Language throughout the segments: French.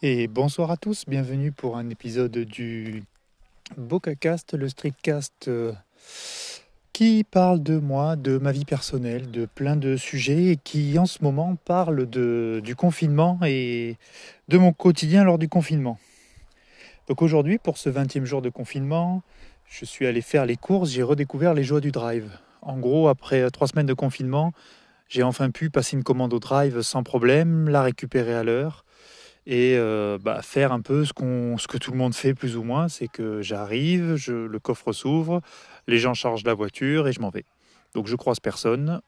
Et bonsoir à tous, bienvenue pour un épisode du BocaCast, le streetcast euh, qui parle de moi, de ma vie personnelle, de plein de sujets et qui en ce moment parle de, du confinement et de mon quotidien lors du confinement. Donc aujourd'hui, pour ce 20e jour de confinement, je suis allé faire les courses, j'ai redécouvert les joies du drive. En gros, après trois semaines de confinement, j'ai enfin pu passer une commande au drive sans problème, la récupérer à l'heure et euh, bah, faire un peu ce, ce que tout le monde fait plus ou moins, c'est que j'arrive, je, le coffre s'ouvre, les gens chargent la voiture et je m'en vais. Donc je croise personne.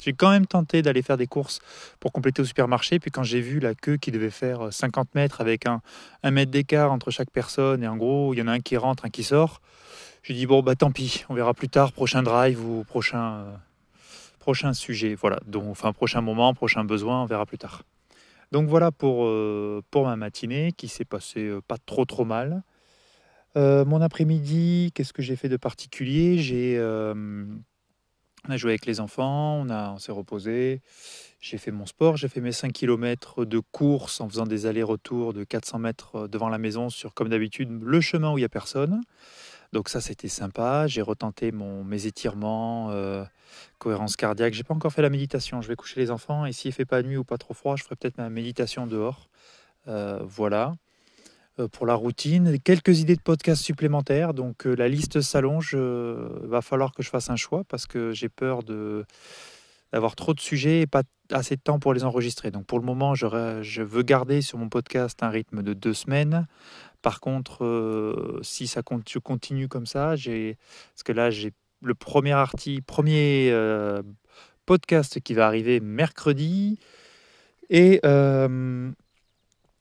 J'ai quand même tenté d'aller faire des courses pour compléter au supermarché, puis quand j'ai vu la queue qui devait faire 50 mètres avec un, un mètre d'écart entre chaque personne, et en gros il y en a un qui rentre, un qui sort, j'ai dit bon bah tant pis, on verra plus tard, prochain drive ou prochain, euh, prochain sujet, voilà, donc enfin prochain moment, prochain besoin, on verra plus tard. Donc voilà pour, euh, pour ma matinée qui s'est passée euh, pas trop trop mal. Euh, mon après-midi, qu'est-ce que j'ai fait de particulier? J'ai on a joué avec les enfants, on, on s'est reposé, j'ai fait mon sport, j'ai fait mes 5 km de course en faisant des allers-retours de 400 mètres devant la maison sur, comme d'habitude, le chemin où il n'y a personne. Donc ça, c'était sympa. J'ai retenté mon, mes étirements, euh, cohérence cardiaque. J'ai pas encore fait la méditation. Je vais coucher les enfants et s'il fait pas nuit ou pas trop froid, je ferai peut-être ma méditation dehors. Euh, voilà. Euh, pour la routine, quelques idées de podcast supplémentaires. Donc la liste s'allonge. va falloir que je fasse un choix parce que j'ai peur de d'avoir trop de sujets et pas assez de temps pour les enregistrer. Donc pour le moment, je veux garder sur mon podcast un rythme de deux semaines par contre, euh, si ça continue comme ça, j'ai parce que là j'ai le premier article, premier euh, podcast qui va arriver mercredi et euh,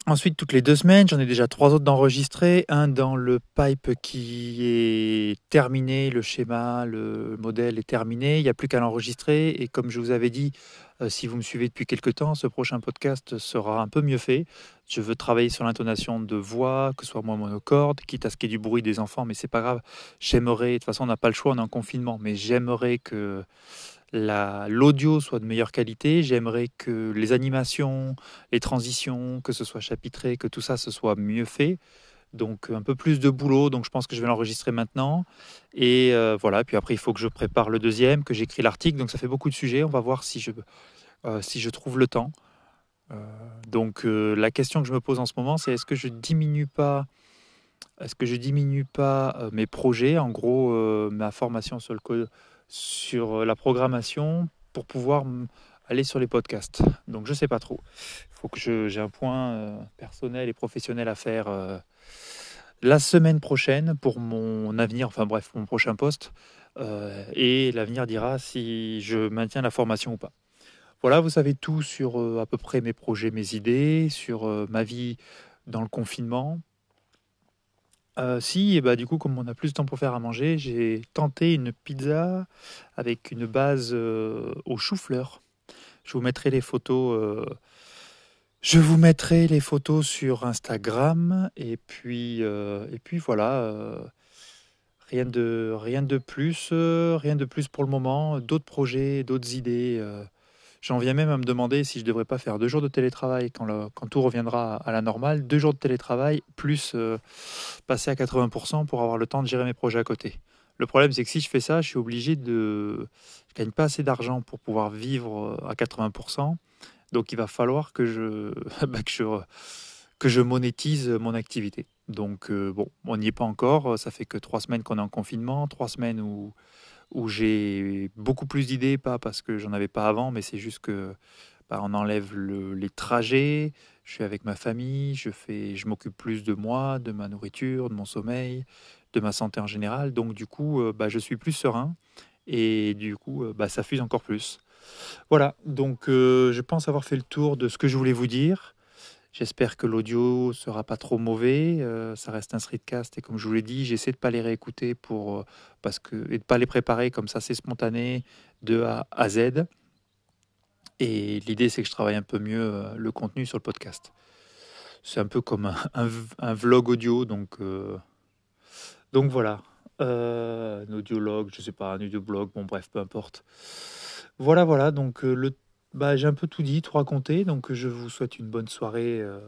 Ensuite, toutes les deux semaines, j'en ai déjà trois autres d'enregistrés. Un dans le pipe qui est terminé, le schéma, le modèle est terminé. Il n'y a plus qu'à l'enregistrer. Et comme je vous avais dit, euh, si vous me suivez depuis quelques temps, ce prochain podcast sera un peu mieux fait. Je veux travailler sur l'intonation de voix, que ce soit moi monocorde, quitte à ce qu'il y ait du bruit des enfants, mais c'est pas grave. J'aimerais, de toute façon, on n'a pas le choix, on est en confinement, mais j'aimerais que l'audio soit de meilleure qualité. J'aimerais que les animations, les transitions, que ce soit chapitré, que tout ça ce soit mieux fait. Donc un peu plus de boulot, donc je pense que je vais l'enregistrer maintenant. Et euh, voilà, puis après il faut que je prépare le deuxième, que j'écris l'article, donc ça fait beaucoup de sujets. On va voir si je, euh, si je trouve le temps. Euh, donc la question que je me pose en ce moment, c'est est-ce que je diminue pas, est-ce que je diminue pas mes projets, en gros ma formation sur le code sur euh, la programmation pour pouvoir aller sur les podcasts. Donc je sais pas trop. Il faut que j'ai un point euh, personnel et professionnel à faire euh, la semaine prochaine pour mon avenir, enfin bref, mon prochain poste. et l'avenir dira si je maintiens la formation ou pas. Voilà, vous savez tout sur à peu près mes projets, mes idées, sur ma vie dans le confinement. Euh, si, et bah, du coup, comme on a plus de temps pour faire à manger, j'ai tenté une pizza avec une base euh, au chou-fleur. Je vous mettrai les photos. Euh, je vous mettrai les photos sur Instagram et puis et puis voilà. rien de rien de plus, rien de plus pour le moment. D'autres projets, d'autres idées. J'en viens même à me demander si je ne devrais pas faire deux jours de télétravail quand, tout reviendra à la normale, deux jours de télétravail plus euh, passer à 80% pour avoir le temps de gérer mes projets à côté. Le problème, c'est que si je fais ça, je suis obligé de. Je gagne pas assez d'argent pour pouvoir vivre euh, à 80%. Donc il va falloir que je, bah, que je, que je monétise mon activité. Donc euh, bon, on n'y est pas encore. Ça fait que trois semaines qu'on est en confinement, trois semaines où où j'ai beaucoup plus d'idées, pas parce que j'en avais pas avant, mais c'est juste que bah, on enlève les trajets, je suis avec ma famille, je fais, je m'occupe plus de moi, de ma nourriture, de mon sommeil, de ma santé en général. Donc du coup, euh, bah, je suis plus serein et du coup, euh, bah, ça fuse encore plus. Voilà, donc euh, je pense avoir fait le tour de ce que je voulais vous dire. J'espère que l'audio sera pas trop mauvais. Euh, ça reste un streetcast et comme je vous l'ai dit, j'essaie de pas les réécouter pour euh, parce que et de pas les préparer comme ça, c'est spontané de A à Z. Et l'idée, c'est que je travaille un peu mieux euh, le contenu sur le podcast. C'est un peu comme un, vlog audio, donc donc voilà, un audiologue, je sais pas, un audioblog, bon bref, peu importe. Voilà, voilà. Donc le Bah, j'ai un peu tout dit, tout raconté, donc je vous souhaite une bonne soirée euh,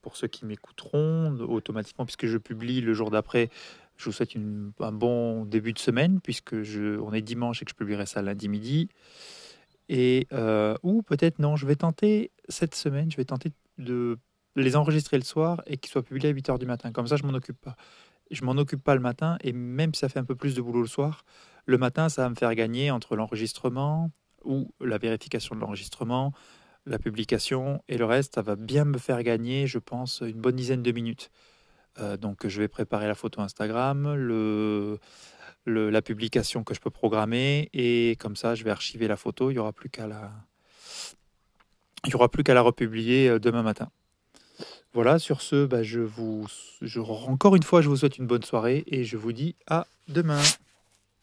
pour ceux qui m'écouteront automatiquement puisque je publie le jour d'après. Je vous souhaite un bon début de semaine puisque on est dimanche et que je publierai ça lundi midi. Et euh, ou peut-être non, je vais tenter cette semaine, je vais tenter de les enregistrer le soir et qu'ils soient publiés à 8h du matin. Comme ça, je m'en occupe pas. Je m'en occupe pas le matin et même si ça fait un peu plus de boulot le soir, le matin, ça va me faire gagner entre l'enregistrement, ou la vérification de l'enregistrement, la publication et le reste, ça va bien me faire gagner, je pense, une bonne dizaine de minutes. Euh, donc je vais préparer la photo Instagram, le, la publication que je peux programmer et comme ça je vais archiver la photo. Il n'y aura plus qu'à la, il y aura plus qu'à la republier euh, demain matin. Voilà, sur ce, bah, je vous, encore une fois, je vous souhaite une bonne soirée et je vous dis à demain.